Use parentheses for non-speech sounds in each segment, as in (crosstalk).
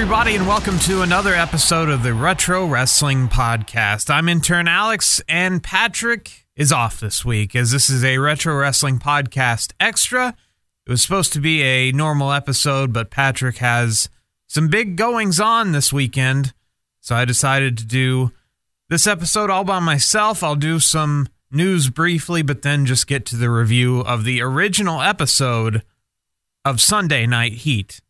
Everybody, and welcome to another episode of the Retro Wrestling Podcast. I'm intern Alex, and Patrick is off this week as this is a Retro Wrestling Podcast extra. It was supposed to be a normal episode, but Patrick has some big goings on this weekend, so I decided to do this episode all by myself. I'll do some news briefly, but then just get to the review of the original episode of Sunday Night Heat.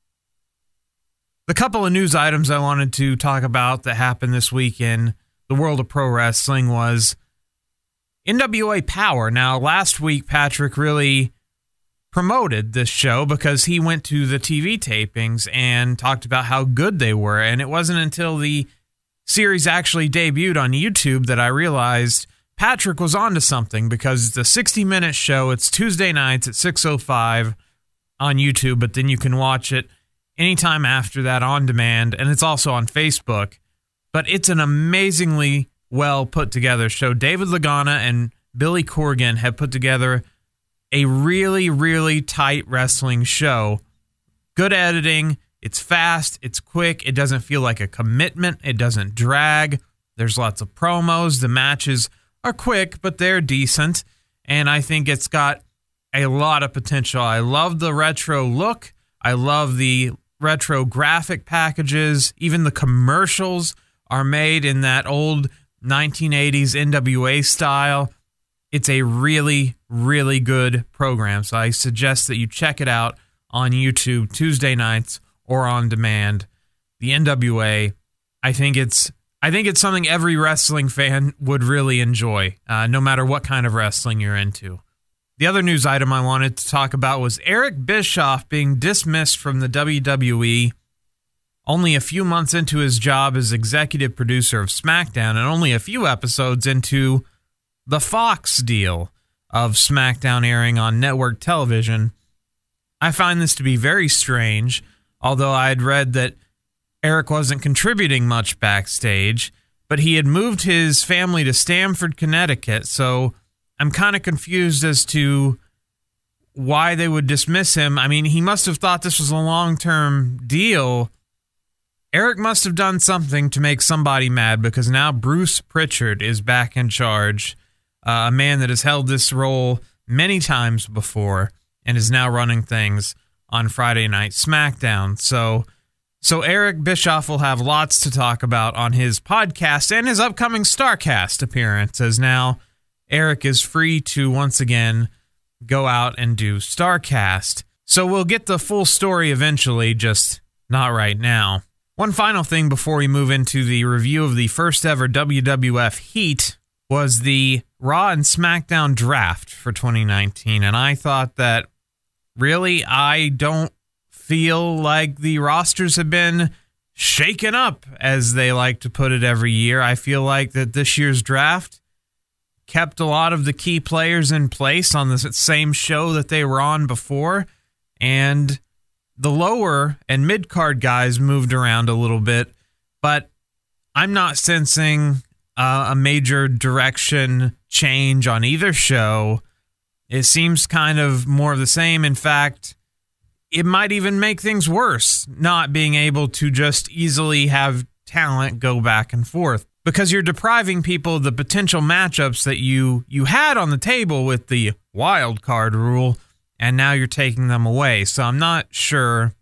The couple of news items I wanted to talk about that happened this week in the world of pro wrestling was NWA Power. Now, last week, Patrick really promoted this show because he went to the TV tapings and talked about how good they were. And it wasn't until the series actually debuted on YouTube that I realized Patrick was onto something because it's a 60 minute show. It's Tuesday nights at 6:05 on YouTube, but then you can watch it anytime after that on demand, and it's also on Facebook. But it's an amazingly well put together show. David Lagana and Billy Corgan have put together a really, really tight wrestling show. Good editing. It's fast. It's quick. It doesn't feel like a commitment. It doesn't drag. There's lots of promos. The matches are quick, but they're decent. And I think it's got a lot of potential. I love the retro look. I love the retro graphic packages. Even the commercials are made in that old 1980s NWA style. It's a really, really good program. So I suggest that you check it out on YouTube Tuesday nights or on demand. The NWA, I think it's I think it's something every wrestling fan would really enjoy, uh, no matter what kind of wrestling you're into. The other news item I wanted to talk about was Eric Bischoff being dismissed from the WWE only a few months into his job as executive producer of SmackDown and only a few episodes into the Fox deal of SmackDown airing on network television. I find this to be very strange, although I had read that Eric wasn't contributing much backstage, but he had moved his family to Stamford, Connecticut, so I'm kind of confused as to why they would dismiss him. I mean, he must have thought this was a long term deal. Eric must have done something to make somebody mad because now Bruce Pritchard is back in charge, uh, a man that has held this role many times before and is now running things on Friday Night SmackDown. So, so Eric Bischoff will have lots to talk about on his podcast and his upcoming Starcast appearance as now Eric is free to once again go out and do StarCast. So we'll get the full story eventually, just not right now. One final thing before we move into the review of the first ever WWF Heat was the Raw and SmackDown draft for 2019. And I thought that really, I don't feel like the rosters have been shaken up, as they like to put it every year. I feel like that this year's draft kept a lot of the key players in place on the same show that they were on before. And the lower and mid card guys moved around a little bit, but I'm not sensing uh, a major direction change on either show. It seems kind of more of the same. In fact, it might even make things worse not being able to just easily have talent go back and forth because you're depriving people of the potential matchups that you you had on the table with the wild card rule and now you're taking them away. So I'm not sure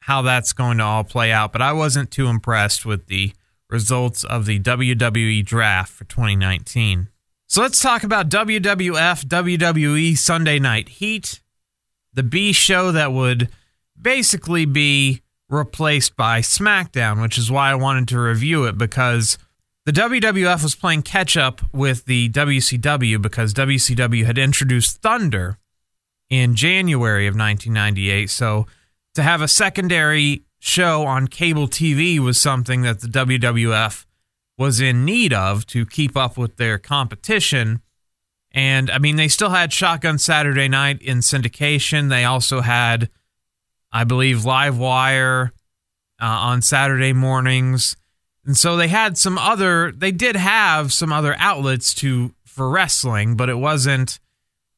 how that's going to all play out, but I wasn't too impressed with the results of the WWE draft for 2019. So let's talk about WWF WWE Sunday Night Heat, the B show that would basically be replaced by SmackDown, which is why I wanted to review it because the WWF was playing catch up with the WCW because WCW had introduced Thunder in January of 1998. So to have a secondary show on cable TV was something that the WWF was in need of to keep up with their competition. And I mean, they still had Shotgun Saturday Night in syndication. They also had, I believe, Live Wire uh, on Saturday mornings. And so they had some other they did have some other outlets to for wrestling, but it wasn't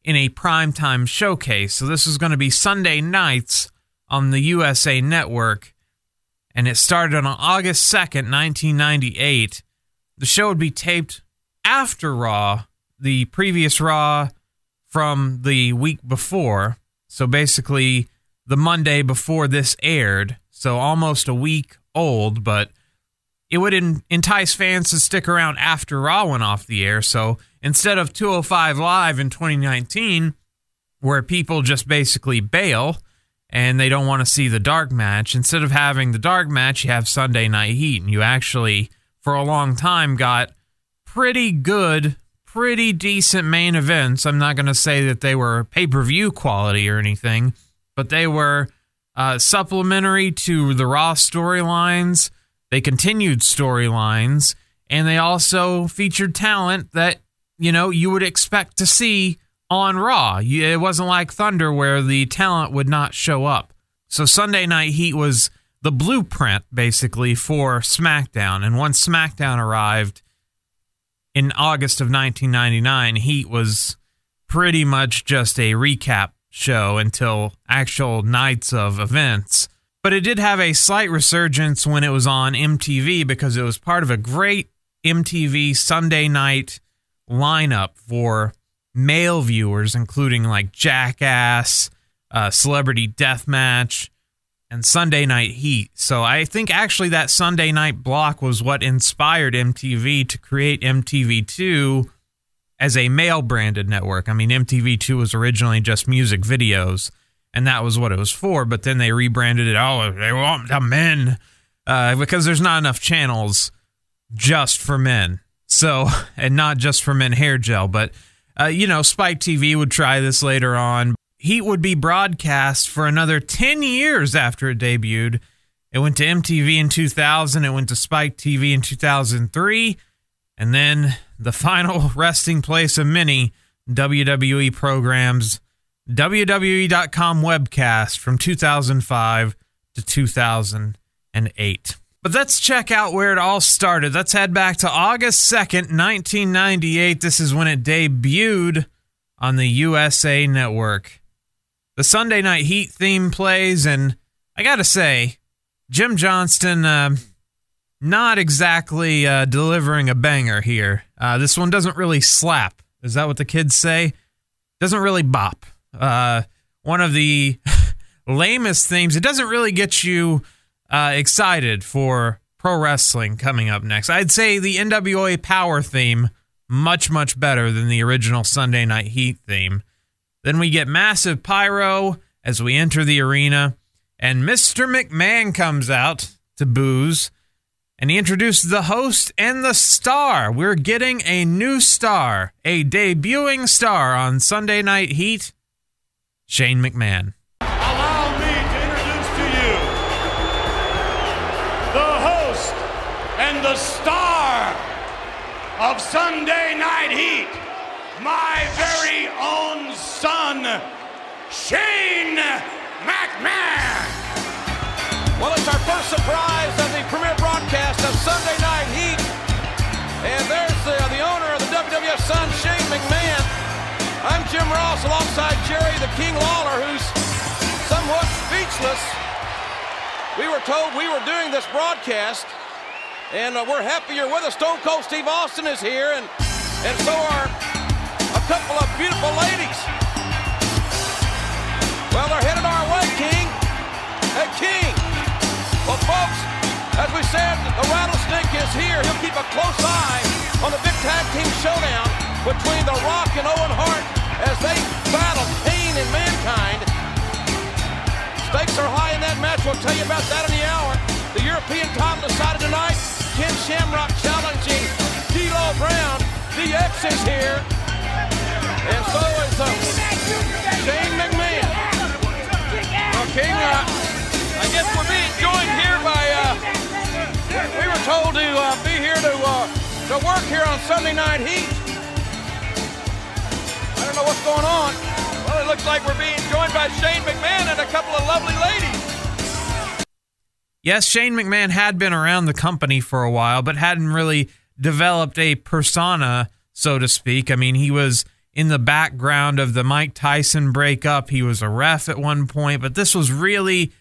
in a primetime showcase. So this was going to be Sunday nights on the USA network. and it started on August 2nd, 1998. The show would be taped after Raw, the previous Raw from the week before. So basically, the Monday before this aired. So almost a week old, but it would entice fans to stick around after Raw went off the air. So instead of 205 Live in 2019, where people just basically bail and they don't want to see the dark match, instead of having the dark match, you have Sunday Night Heat. And you actually, for a long time, got pretty good, pretty decent main events. I'm not going to say that they were pay per view quality or anything, but they were uh, supplementary to the Raw storylines they continued storylines and they also featured talent that, you know, you would expect to see on Raw. It wasn't like Thunder where the talent would not show up. So Sunday Night Heat was the blueprint basically for SmackDown. And once SmackDown arrived in August of 1999, Heat was pretty much just a recap show until actual nights of events but it did have a slight resurgence when it was on MTV because it was part of a great MTV Sunday night lineup for male viewers, including like Jackass, uh, Celebrity Deathmatch, and Sunday Night Heat. So I think actually that Sunday night block was what inspired MTV to create MTV2 as a male branded network. I mean, MTV2 was originally just music videos and that was what it was for. But then they rebranded it. Oh, they want the men uh, because there's not enough channels just for men. So, (laughs) and not just for men hair gel, but uh, you know, Spike TV would try this later on. Heat would be broadcast for another 10 years after it debuted. It went to MTV in 2000, it went to Spike TV in 2003, and then the final (laughs) resting place of many WWE programs WWE.com webcast from 2005 to 2008. But let's check out where it all started. Let's head back to August 2nd, 1998. This is when it debuted on the USA Network. The Sunday Night Heat theme plays, and I gotta say, Jim Johnston, uh, not exactly uh, delivering a banger here. Uh, this one doesn't really slap. Is that what the kids say? Doesn't really bop uh, one of the (laughs) lamest themes. It doesn't really get you uh, excited for pro wrestling coming up next. I'd say the NWA Power theme much much better than the original Sunday Night Heat theme. Then we get massive pyro as we enter the arena, and Mr. McMahon comes out to boos. And he introduces the host and the star. We're getting a new star, a debuting star on Sunday Night Heat. Shane McMahon. Allow me to introduce to you the host and the star of Sunday Night Heat, my very own son, Shane McMahon. Well, it's our first surprise of the premiere broadcast of Sunday Night Heat. And there's the, the owner of the WWF Son, Shane McMahon. I'm Jim Ross alongside Jerry the King Lawler, who's somewhat speechless. We were told we were doing this broadcast, and uh, we're happy you're with us. Stone Cold Steve Austin is here, and, and so are a couple of beautiful ladies. Well, they're headed our way, King. Hey, King. Well, folks, as we said, the Rattlesnake is here. He'll keep a close eye on the big tag team showdown between The Rock and Owen Hart as they battle Kane and Mankind. Stakes are high in that match. We'll tell you about that in the hour. The European title decided tonight. Ken Shamrock challenging D'Lo Brown. DX is here. And so is uh, Shane McMahon. Well, King, uh, I guess we're being joined here by, uh, we were told to uh, be here to, uh, to work here on Sunday Night Heat what's going on. Well, it looks like we're being joined by Shane McMahon and a couple of lovely ladies. Yes, Shane McMahon had been around the company for a while, but hadn't really developed a persona, so to speak. I mean, he was in the background of the Mike Tyson breakup. He was a ref at one point, but this was really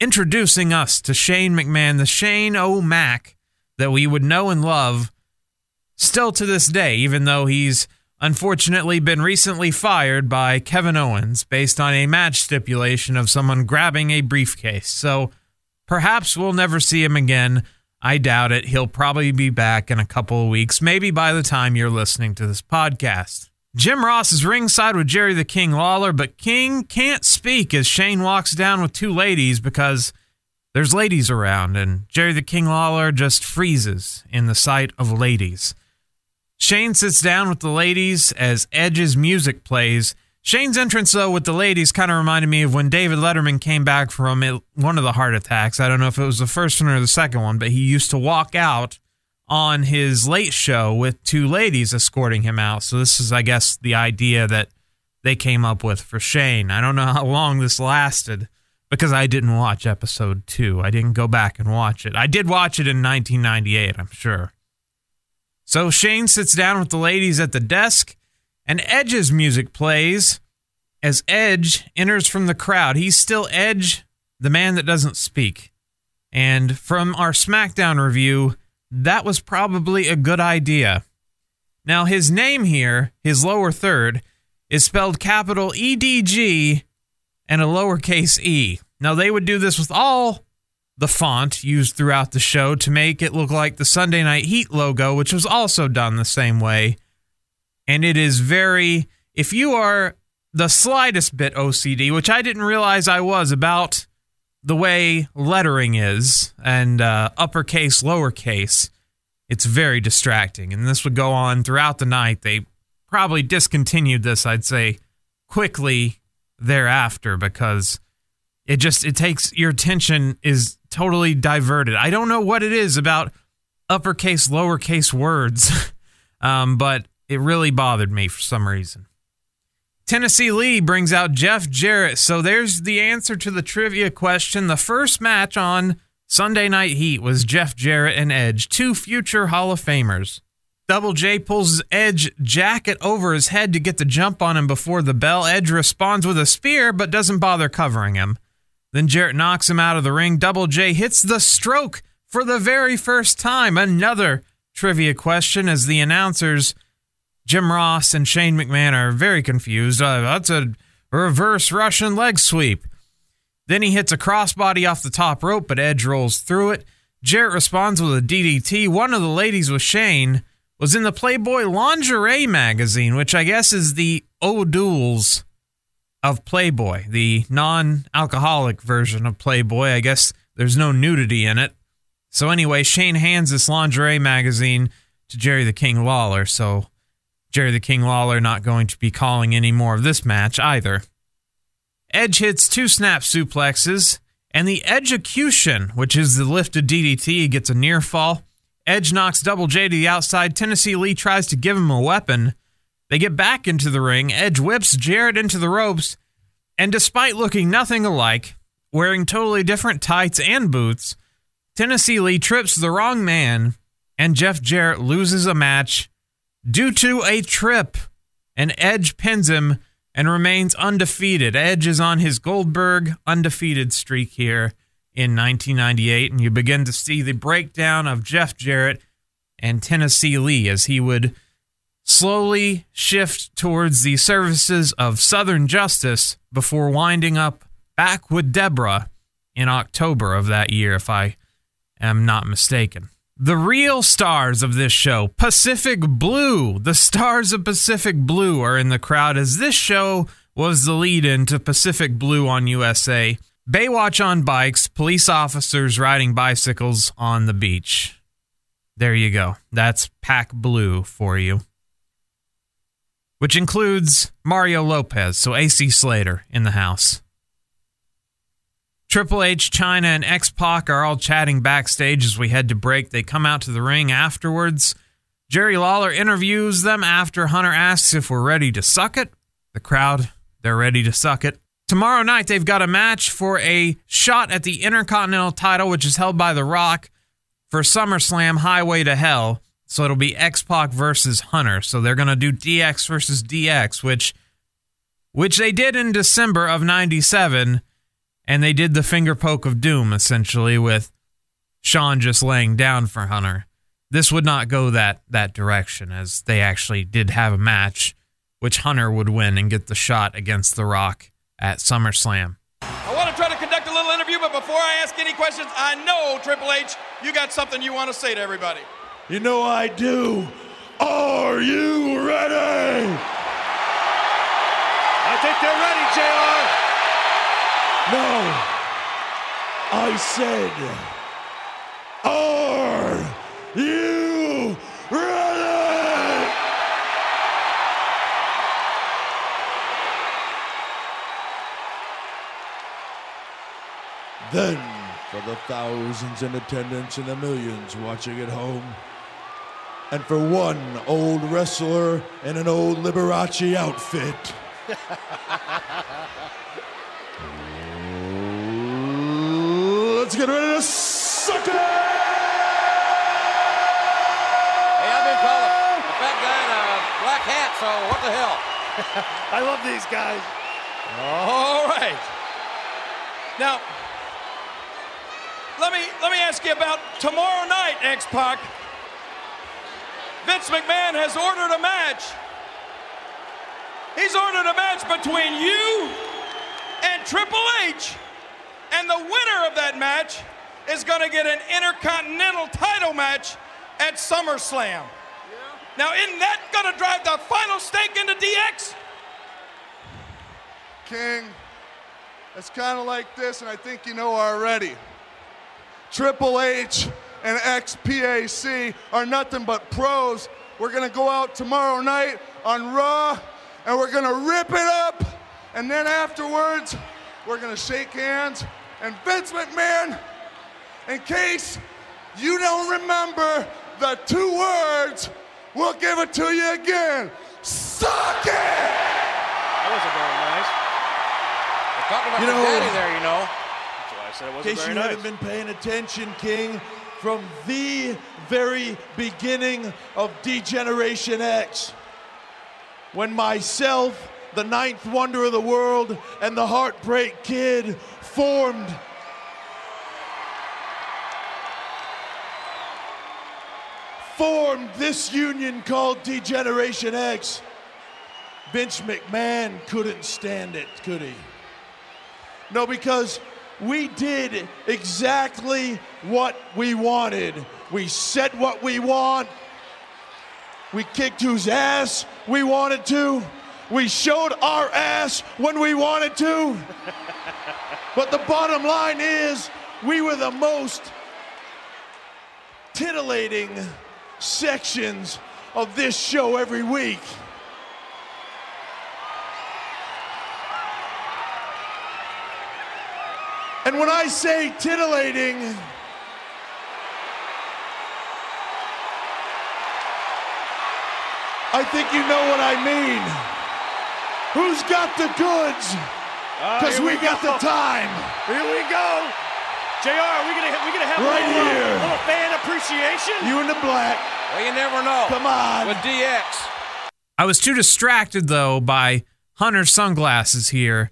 introducing us to Shane McMahon, the Shane O'Mac that we would know and love still to this day, even though he's unfortunately been recently fired by Kevin Owens based on a match stipulation of someone grabbing a briefcase. So perhaps we'll never see him again. I doubt it. He'll probably be back in a couple of weeks, maybe by the time you're listening to this podcast. Jim Ross is ringside with Jerry the King Lawler, but King can't speak as Shane walks down with two ladies because there's ladies around, and Jerry the King Lawler just freezes in the sight of ladies. Shane sits down with the ladies as Edge's music plays. Shane's entrance, though, with the ladies kind of reminded me of when David Letterman came back from one of the heart attacks. I don't know if it was the first one or the second one, but he used to walk out on his late show with two ladies escorting him out. So, this is, I guess, the idea that they came up with for Shane. I don't know how long this lasted because I didn't watch episode two. I didn't go back and watch it. I did watch it in 1998, I'm sure. So Shane sits down with the ladies at the desk, and Edge's music plays as Edge enters from the crowd. He's still Edge, the man that doesn't speak. And from our SmackDown review, that was probably a good idea. Now, his name here, his lower third, is spelled capital EDG and a lowercase e. Now, they would do this with all the font used throughout the show to make it look like the Sunday Night Heat logo, which was also done the same way. And it is very, if you are the slightest bit OCD, which I didn't realize I was about the way lettering is and uh, uppercase, lowercase, it's very distracting. And this would go on throughout the night. They probably discontinued this, I'd say, quickly thereafter because it just it takes your attention is totally diverted. I don't know what it is about uppercase, lowercase words, (laughs) um, but it really bothered me for some reason. Tennessee Lee brings out Jeff Jarrett. So there's the answer to the trivia question. The first match on Sunday Night Heat was Jeff Jarrett and Edge, two future Hall of Famers. Double J pulls Edge jacket over his head to get the jump on him before the bell. Edge responds with a spear, but doesn't bother covering him. Then Jarrett knocks him out of the ring. Double J hits the stroke for the very first time. Another trivia question as the announcers, Jim Ross and Shane McMahon, are very confused. Uh, that's a reverse Russian leg sweep. Then he hits a crossbody off the top rope, but Edge rolls through it. Jarrett responds with a DDT. One of the ladies with Shane was in the Playboy Lingerie magazine, which I guess is the O'Doul's of Playboy, the non alcoholic version of Playboy. I guess there's no nudity in it. So, anyway, Shane hands this lingerie magazine to Jerry the King Lawler. So, Jerry the King Lawler not going to be calling any more of this match either. Edge hits two snap suplexes, and the execution, which is the lifted DDT, gets a near fall. Edge knocks Double J to the outside. Tennessee Lee tries to give him a weapon, they get back into the ring. Edge whips Jarrett into the ropes, and despite looking nothing alike, wearing totally different tights and boots, Tennessee Lee trips the wrong man, and Jeff Jarrett loses a match due to a trip. And Edge pins him and remains undefeated. Edge is on his Goldberg undefeated streak here in 1998, and you begin to see the breakdown of Jeff Jarrett and Tennessee Lee as he would slowly shift towards the services of Southern Justice before winding up back with Deborah in October of that year, if I am not mistaken. The real stars of this show, Pacific Blue, the stars of Pacific Blue are in the crowd as this show was the lead in to Pacific Blue on USA. Baywatch on bikes, police officers riding bicycles on the beach. There you go. That's Pac Blue for you which includes Mario Lopez, so AC Slater in the house. Triple H, Chyna, and X Pac are all chatting backstage as we head to break. They come out to the ring afterwards. Jerry Lawler interviews them after Hunter asks if we're ready to suck it. The crowd, they're ready to suck it. Tomorrow night, they've got a match for a shot at the Intercontinental title, which is held by The Rock for SummerSlam Highway to Hell. So it'll be X Pac versus Hunter. So they're gonna do DX versus DX, which which they did in December of '97, and they did the finger poke of doom essentially with Shawn just laying down for Hunter. This would not go that that direction as they actually did have a match which Hunter would win and get the shot against The Rock at SummerSlam. I want to try to conduct a little interview, but before I ask any questions, I know, Triple H, you got something you want to say to everybody. You know I do. Are you ready? I think they're ready, JR. No. I said, are you ready? Then, for the thousands in attendance and the millions watching at home, and for one old wrestler in an old Liberace outfit. (laughs) Let's get ready to suck it! Hey, I've been called a fat guy in a black hat, so what the hell? (laughs) I love these guys. All right. Now, let me let me ask you about tomorrow night, X Pac. Vince McMahon has ordered a match. He's ordered a match between you and Triple H, and the winner of that match is going to get an Intercontinental title match at SummerSlam. Now, isn't that going to drive the final stake into DX? King, it's kind of like this, and I think you know already. Triple H and XPAC are nothing but pros. We're gonna go out tomorrow night on Raw, and we're gonna rip it up, and then afterwards, we're gonna shake hands. And Vince McMahon, in case you don't remember the two words, we'll give it to you again. Suck it! That wasn't very nice. Talking about You your know- daddy there, you know. That's why I said it In wasn't case you nice. haven't been paying attention, King, from the very beginning of Degeneration X, when myself, the ninth wonder of the world, and the Heartbreak Kid formed. Formed this union called Degeneration X. Vince McMahon couldn't stand it, could he? No, because we did exactly what we wanted. We said what we want. We kicked whose ass we wanted to. We showed our ass when we wanted to. but the bottom line is, we were the most titillating sections of this show every week. And when I say titillating, I think you know what I mean. Who's got the goods? Ah, Because here we got the time. Here we go. JR, are we gonna we gonna have Right a little, uh, here. little fan appreciation? You in the black. Well, you never know. Come on. With DX. I was too distracted though by Hunter's sunglasses here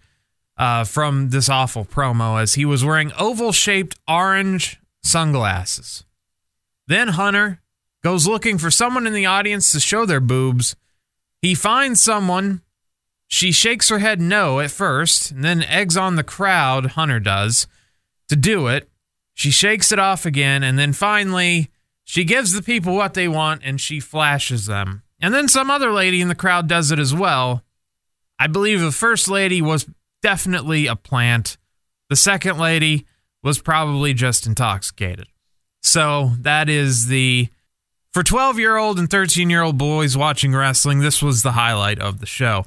uh, from this awful promo as he was wearing oval shaped orange sunglasses. Then Hunter goes looking for someone in the audience to show their boobs. He finds someone. She shakes her head no at first, and then eggs on the crowd, Hunter does, to do it. She shakes it off again, and then finally, she gives the people what they want and she flashes them. And then some other lady in the crowd does it as well. I believe the first lady was definitely a plant. The second lady was probably just intoxicated. So that is the. For 12 year old and 13 year old boys watching wrestling, this was the highlight of the show.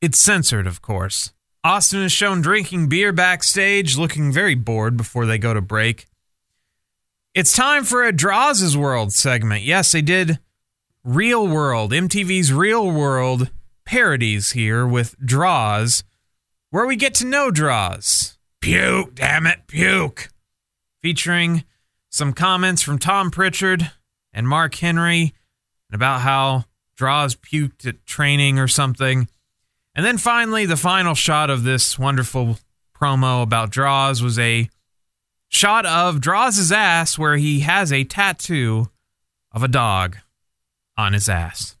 It's censored, of course. Austin is shown drinking beer backstage, looking very bored before they go to break. It's time for a Droz' World segment. Yes, they did Real World, MTV's Real World parodies here with Droz, where we get to know Droz. Puke, damn it, puke. Featuring some comments from Tom Pritchard and Mark Henry about how Droz puked at training or something. And then finally, the final shot of this wonderful promo about Droz was a shot of Droz's ass where he has a tattoo of a dog on his ass.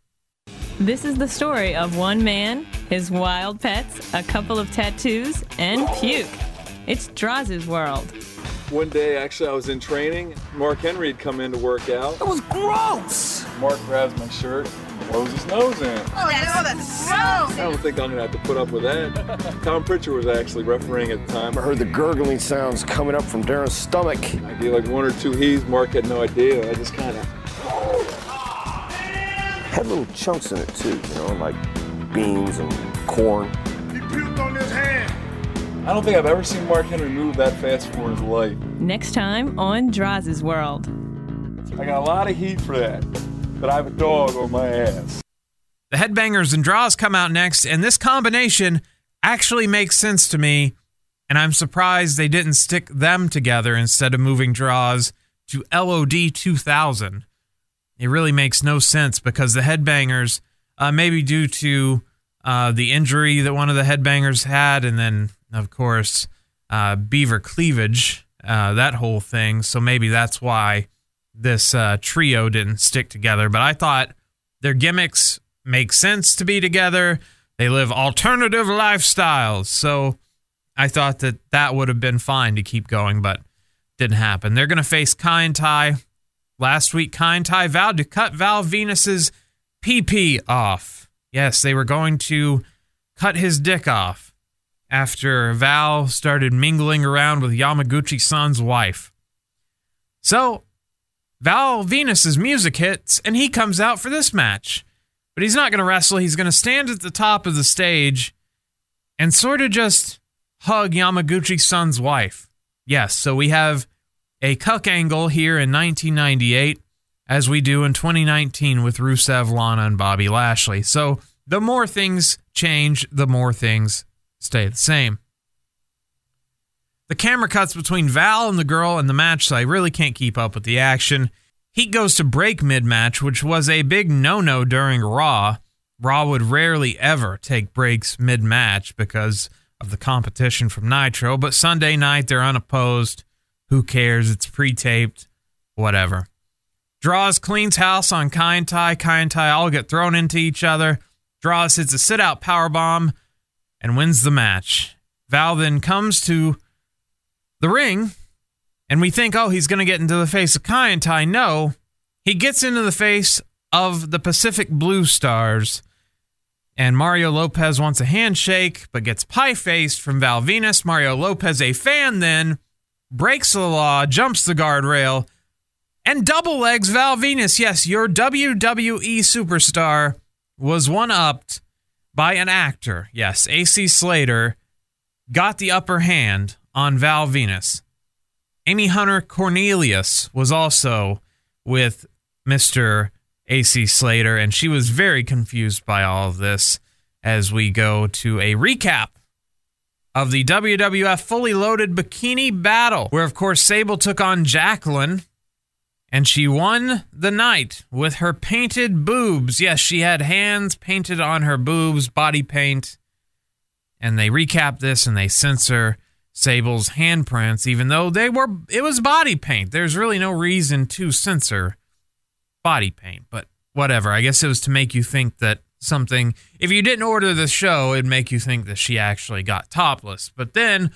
This is the story of one man, his wild pets, a couple of tattoos, and puke. It's Droz's world. One day, actually, I was in training. Mark Henry had come in to work out. That was gross! Mark grabs my shirt, blows his nose in. Oh, that's, oh, that's gross! I don't think I'm gonna have to put up with that. (laughs) Tom Pritchard was actually refereeing at the time. I heard the gurgling sounds coming up from Darren's stomach. I gave like one or two heaves. Mark had no idea. I just kind of had little chunks in it too, you know, like beans and corn. He puked on his hand. I don't think I've ever seen Mark Henry move that fast for his life. Next time on Droz's World. I got a lot of heat for that, but I have a dog on my ass. The Headbangers and Droz come out next, and this combination actually makes sense to me, and I'm surprised they didn't stick them together instead of moving Droz to LOD 2000. It really makes no sense because the Headbangers, uh, maybe due to uh, the injury that one of the Headbangers had, and then, of course, uh, Beaver Cleavage, uh, that whole thing. So maybe that's why this uh, trio didn't stick together. But I thought their gimmicks make sense to be together. They live alternative lifestyles. So I thought that that would have been fine to keep going, but didn't happen. They're going to face Kaientai. Last week, Kaientai vowed to cut Val Venis's PP off. Yes, they were going to cut his dick off after Val started mingling around with Yamaguchi san's wife. So, Val Venis's music hits, and he comes out for this match. But he's not going to wrestle. He's going to stand at the top of the stage and sort of just hug Yamaguchi san's wife. Yes, so we have a cuck angle here in 1998, as we do in 2019 with Rusev, Lana, and Bobby Lashley. So the more things change, the more things stay the same. The camera cuts between Val and the girl in the match, so I really can't keep up with the action. Heat goes to break mid match, which was a big no no during Raw. Raw would rarely ever take breaks mid match because of the competition from Nitro, but Sunday night they're unopposed. Who cares? It's pre taped. Whatever. Droz cleans house on Kaientai. Kai and Tai all get thrown into each other. Droz hits a sit out power bomb and wins the match. Val then comes to the ring, and we think, oh, he's going to get into the face of Kaientai. No, he gets into the face of the Pacific Blue Stars. And Mario Lopez wants a handshake, but gets pie faced from Val Venis. Mario Lopez, a fan, then breaks the law, jumps the guardrail, and double legs Val Venis. Yes, your WWE superstar was one upped by an actor. Yes, AC Slater got the upper hand on Val Venis. Amy Hunter Cornelius was also with Mr. AC Slater, and she was very confused by all of this as we go to a recap of the WWF Fully Loaded Bikini Battle, where, of course, Sable took on Jacqueline, and she won the night with her painted boobs. Yes, she had hands painted on her boobs, body paint. And they recap this and they censor Sable's handprints, even though they were it was body paint. There's really no reason to censor body paint, but whatever. I guess it was to make you think that something. If you didn't order the show, it'd make you think that she actually got topless. But then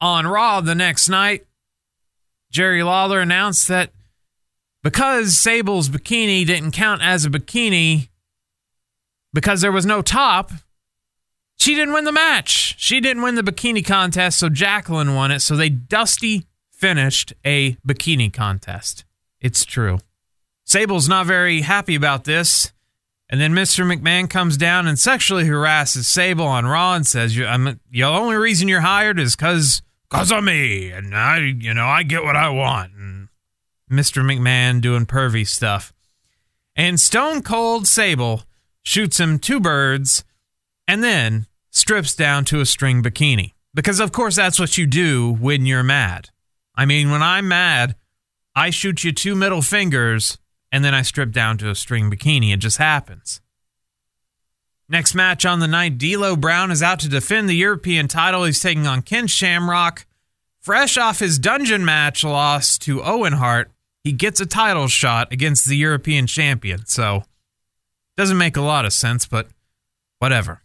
on Raw the next night, Jerry Lawler announced that because Sable's bikini didn't count as a bikini because there was no top, she didn't win the match. She didn't win the bikini contest, so Jacqueline won it. So they dusty finished a bikini contest. It's true. Sable's not very happy about this. And then Mr. McMahon comes down and sexually harasses Sable on Raw and says, "The only reason you're hired is because cause of me, and I, you know, I get what I want." And Mr. McMahon doing pervy stuff, and Stone Cold Sable shoots him two birds, and then strips down to a string bikini because, of course, that's what you do when you're mad. I mean, when I'm mad, I shoot you two middle fingers and then I strip down to a string bikini. It just happens. Next match on the night, D'Lo Brown is out to defend the European title. He's taking on Ken Shamrock. Fresh off his dungeon match loss to Owen Hart, he gets a title shot against the European champion. So, doesn't make a lot of sense, but whatever.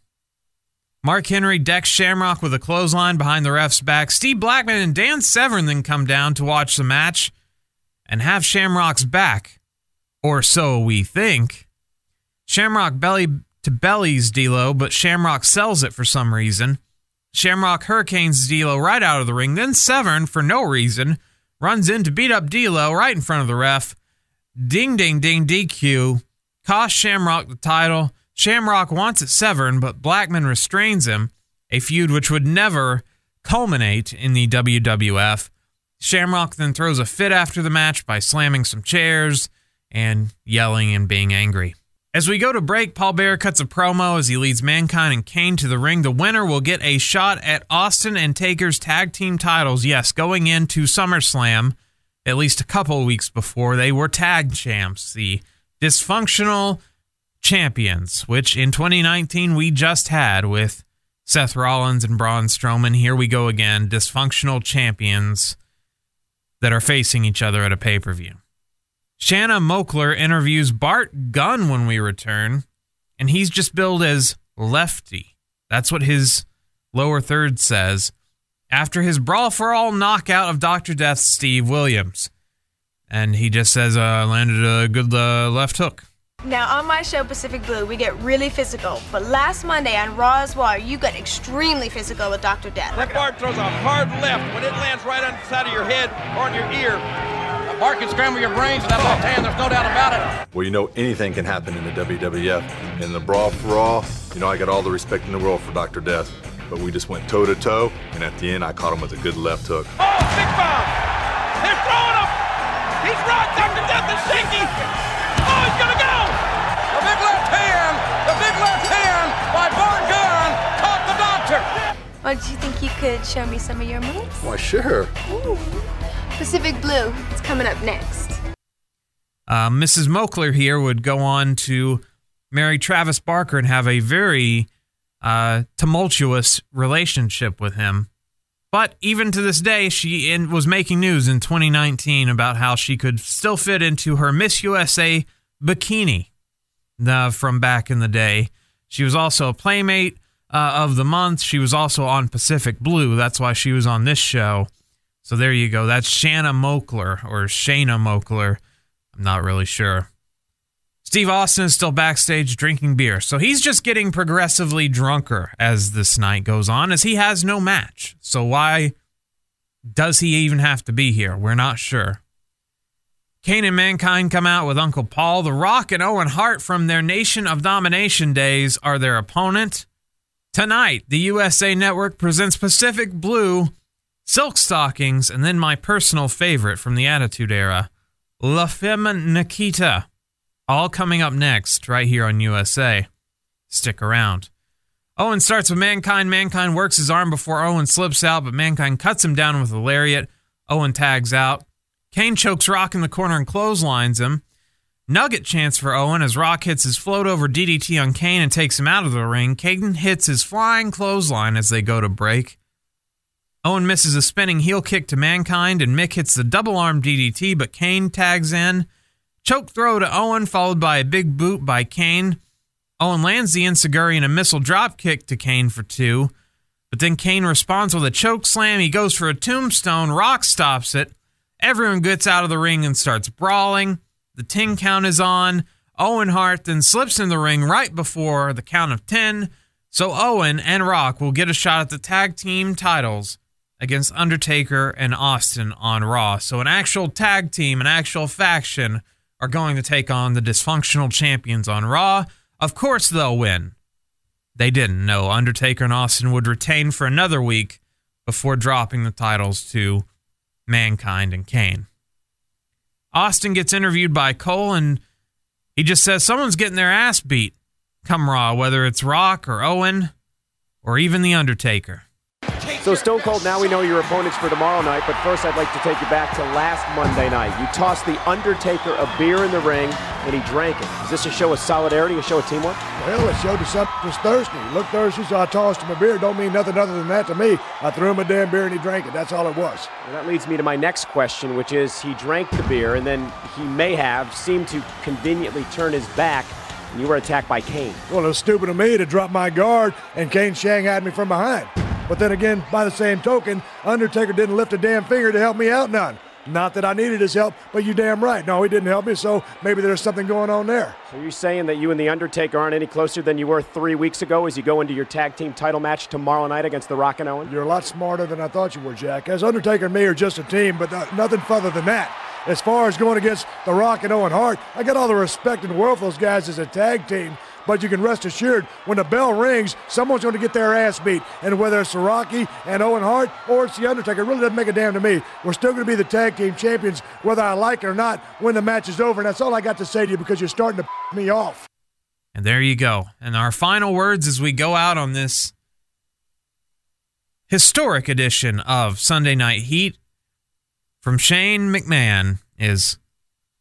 Mark Henry decks Shamrock with a clothesline behind the ref's back. Steve Blackman and Dan Severn then come down to watch the match and have Shamrock's back. Or so we think. Shamrock belly to bellies D'Lo, but Shamrock sells it for some reason. Shamrock hurricanes D'Lo right out of the ring. Then Severn, for no reason, runs in to beat up D'Lo right in front of the ref. Ding, ding, ding, DQ. Cost Shamrock the title. Shamrock wants it Severn, but Blackman restrains him. A feud which would never culminate in the WWF. Shamrock then throws a fit after the match by slamming some chairs and yelling and being angry. As we go to break, Paul Bearer cuts a promo as he leads Mankind and Kane to the ring. The winner will get a shot at Austin and Taker's tag team titles. Yes, going into SummerSlam, at least a couple weeks before, they were tag champs, the dysfunctional champions, which in 2019 we just had with Seth Rollins and Braun Strowman. Here we go again, dysfunctional champions that are facing each other at a pay per view. Shanna Moakler interviews Bart Gunn when we return, and he's just billed as lefty. That's what his lower third says after his brawl for all knockout of Dr. Death Steve Williams. And he just says, uh, landed a good uh, left hook. Now, on my show, Pacific Blue, we get really physical. But last Monday on Raw as War, you got extremely physical with Dr. Death. That Bart throws a hard left. When it lands right on the side of your head or on your ear, Bart can scramble your brains with that left hand. There's no doubt about it. Well, you know, anything can happen in the WWF. In the Brawl for Raw, you know, I got all the respect in the world for Dr. Death. But we just went toe to toe, and at the end, I caught him with a good left hook. Oh, big bomb! They're throwing him! He's rocked! Dr. Death is shaky! Oh, he's gonna go! The big left hand! The big left hand by Bart Gunn caught the doctor! Well, do you think you could show me some of your moves? Why, sure. Ooh. Pacific Blue, it's coming up next. Uh, Mrs. Moakler here would go on to marry Travis Barker and have a very uh, tumultuous relationship with him. But even to this day, she in, was making news in 2019 about how she could still fit into her Miss USA bikini uh, from back in the day. She was also a Playmate uh, of the Month. She was also on Pacific Blue. That's why she was on this show. So there you go. That's Shanna Moakler or Shana Moakler. I'm not really sure. Steve Austin is still backstage drinking beer, so he's just getting progressively drunker as this night goes on, as he has no match. So why does he even have to be here? We're not sure. Kane and Mankind come out with Uncle Paul. The Rock and Owen Hart from their Nation of Domination days are their opponent. Tonight, the USA Network presents Pacific Blue, Silk Stockings, and then my personal favorite from the Attitude Era, La Femme Nikita. All coming up next, right here on USA. Stick around. Owen starts with Mankind. Mankind works his arm before Owen slips out, but Mankind cuts him down with a lariat. Owen tags out. Kane chokes Rock in the corner and clotheslines him. Nugget chance for Owen as Rock hits his float over DDT on Kane and takes him out of the ring. Kane hits his flying clothesline as they go to break. Owen misses a spinning heel kick to Mankind, and Mick hits the double arm DDT, but Kane tags in. Choke throw to Owen, followed by a big boot by Kane. Owen lands the Enzuigiri and a missile drop kick to Kane for two. But then Kane responds with a choke slam. He goes for a tombstone. Rock stops it. Everyone gets out of the ring and starts brawling. The 10 count is on. Owen Hart then slips in the ring right before the count of 10. So Owen and Rock will get a shot at the tag team titles against Undertaker and Austin on Raw. So an actual tag team, an actual faction are going to take on the dysfunctional champions on Raw. Of course, they'll win. They didn't. No, Undertaker and Austin would retain for another week before dropping the titles to Mankind and Kane. Austin gets interviewed by Cole and he just says someone's getting their ass beat come Raw, whether it's Rock or Owen or even The Undertaker. So, Stone Cold, now we know your opponents for tomorrow night, but first I'd like to take you back to last Monday night. You tossed The Undertaker a beer in the ring, and he drank it. Is this a show of solidarity, a show of teamwork? Well, it showed us something was thirsty. Look thirsty, so I tossed him a beer. Don't mean nothing other than that to me. I threw him a damn beer and he drank it. That's all it was. And that leads me to my next question, which is he drank the beer, and then he may have seemed to conveniently turn his back and you were attacked by Kane. Well, it was stupid of me to drop my guard, and Kane Shanghaied me from behind. But then again, by the same token, Undertaker didn't lift a damn finger to help me out none. Not that I needed his help, but you damn right. No, he didn't help me, so maybe there's something going on there. So you're saying that you and The Undertaker aren't any closer than you were three weeks ago as you go into your tag team title match tomorrow night against The Rock and Owen? You're a lot smarter than I thought you were, Jack. As Undertaker and me are just a team, but uh, nothing further than that. As far as going against The Rock and Owen Hart, I got all the respect in the world for those guys as a tag team. But you can rest assured, when the bell rings, someone's going to get their ass beat. And whether it's Rocky and Owen Hart or it's The Undertaker, it really doesn't make a damn to me. We're still going to be the tag team champions, whether I like it or not, when the match is over. And that's all I got to say to you because you're starting to me off. And there you go. And our final words as we go out on this historic edition of Sunday Night Heat from Shane McMahon is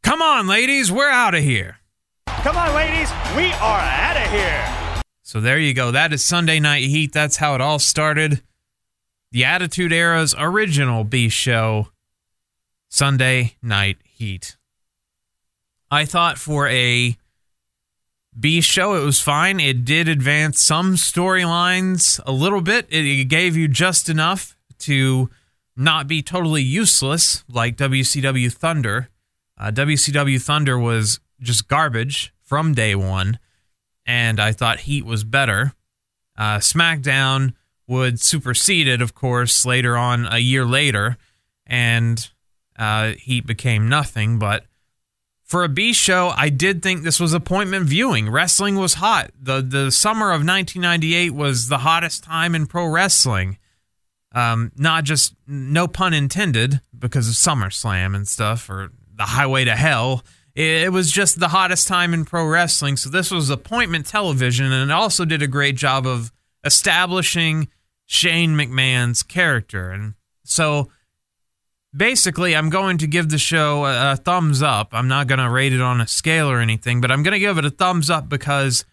Come on, ladies, we're out of here. Come on, ladies, we are out of here. So there you go. That is Sunday Night Heat. That's how it all started. The Attitude Era's original B show, Sunday Night Heat. I thought for a B show, it was fine. It did advance some storylines a little bit. It gave you just enough to not be totally useless like WCW Thunder. Uh, WCW Thunder was just garbage from day one, and I thought Heat was better. Uh, SmackDown would supersede it, of course, later on a year later, and uh, Heat became nothing. But for a B show, I did think this was appointment viewing. Wrestling was hot. the The summer of 1998 was the hottest time in pro wrestling. Um, not just no pun intended because of SummerSlam and stuff or the Highway to Hell. It was just the hottest time in pro wrestling. So this was appointment television, and it also did a great job of establishing Shane McMahon's character. And so basically, I'm going to give the show a, a thumbs up. I'm not going to rate it on a scale or anything, but I'm going to give it a thumbs up because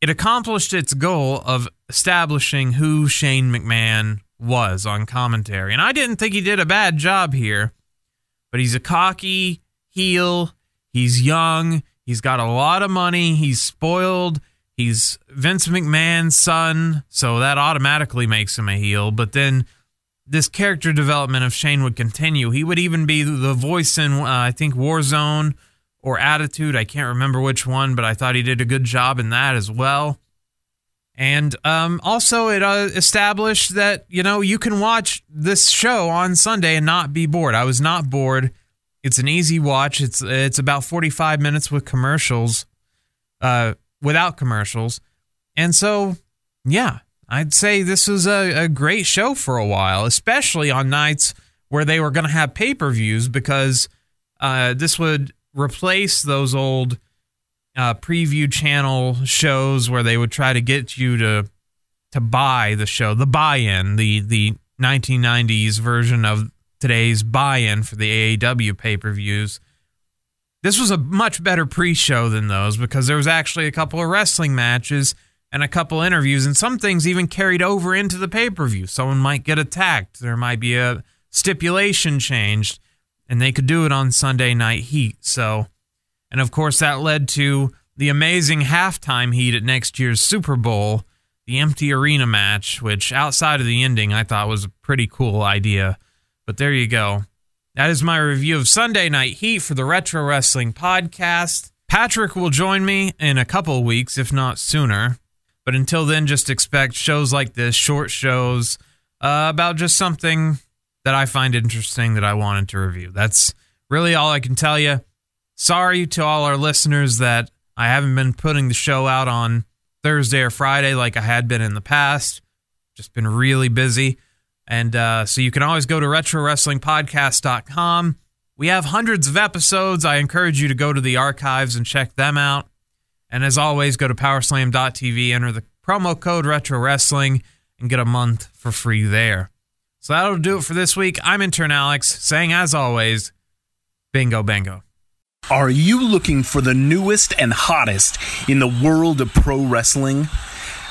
it accomplished its goal of establishing who Shane McMahon was on commentary. And I didn't think he did a bad job here, but he's a cocky heel. He's young. He's got a lot of money. He's spoiled. He's Vince McMahon's son, so that automatically makes him a heel. But then this character development of Shane would continue. He would even be the voice in, uh, I think, Warzone or Attitude. I can't remember which one, but I thought he did a good job in that as well. And um, also, it uh, established that you know you can watch this show on Sunday and not be bored. I was not bored. It's an easy watch. It's it's about forty five minutes with commercials, uh, without commercials, and so yeah, I'd say this was a, a great show for a while, especially on nights where they were going to have pay per views because uh, this would replace those old uh, preview channel shows where they would try to get you to to buy the show, the buy-in, the the 1990s version of today's buy-in for the AEW pay-per-views. This was a much better pre-show than those because there was actually a couple of wrestling matches and a couple interviews and some things even carried over into the pay-per-view. Someone might get attacked, there might be a stipulation changed and they could do it on Sunday Night Heat. So and of course, that led to the amazing halftime heat at next year's Super Bowl, the empty arena match, which outside of the ending, I thought was a pretty cool idea. But there you go. That is my review of Sunday Night Heat for the Retro Wrestling Podcast. Patrick will join me in a couple weeks, if not sooner. But until then, just expect shows like this, short shows uh, about just something that I find interesting that I wanted to review. That's really all I can tell you sorry to all our listeners that I haven't been putting the show out on Thursday or Friday like I had been in the past. Just been really busy. And uh, so you can always go to retrowrestlingpodcast.com. We have hundreds of episodes. I encourage you to go to the archives and check them out. And as always, go to powerslam.tv, enter the promo code Retro Wrestling, and get a month for free there. So that'll do it for this week. I'm intern Alex saying, as always, bingo, bango. Are you looking for the newest and hottest in the world of pro wrestling?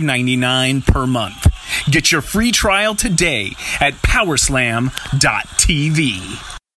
$5.99 per month. Get your free trial today at powerslam.tv.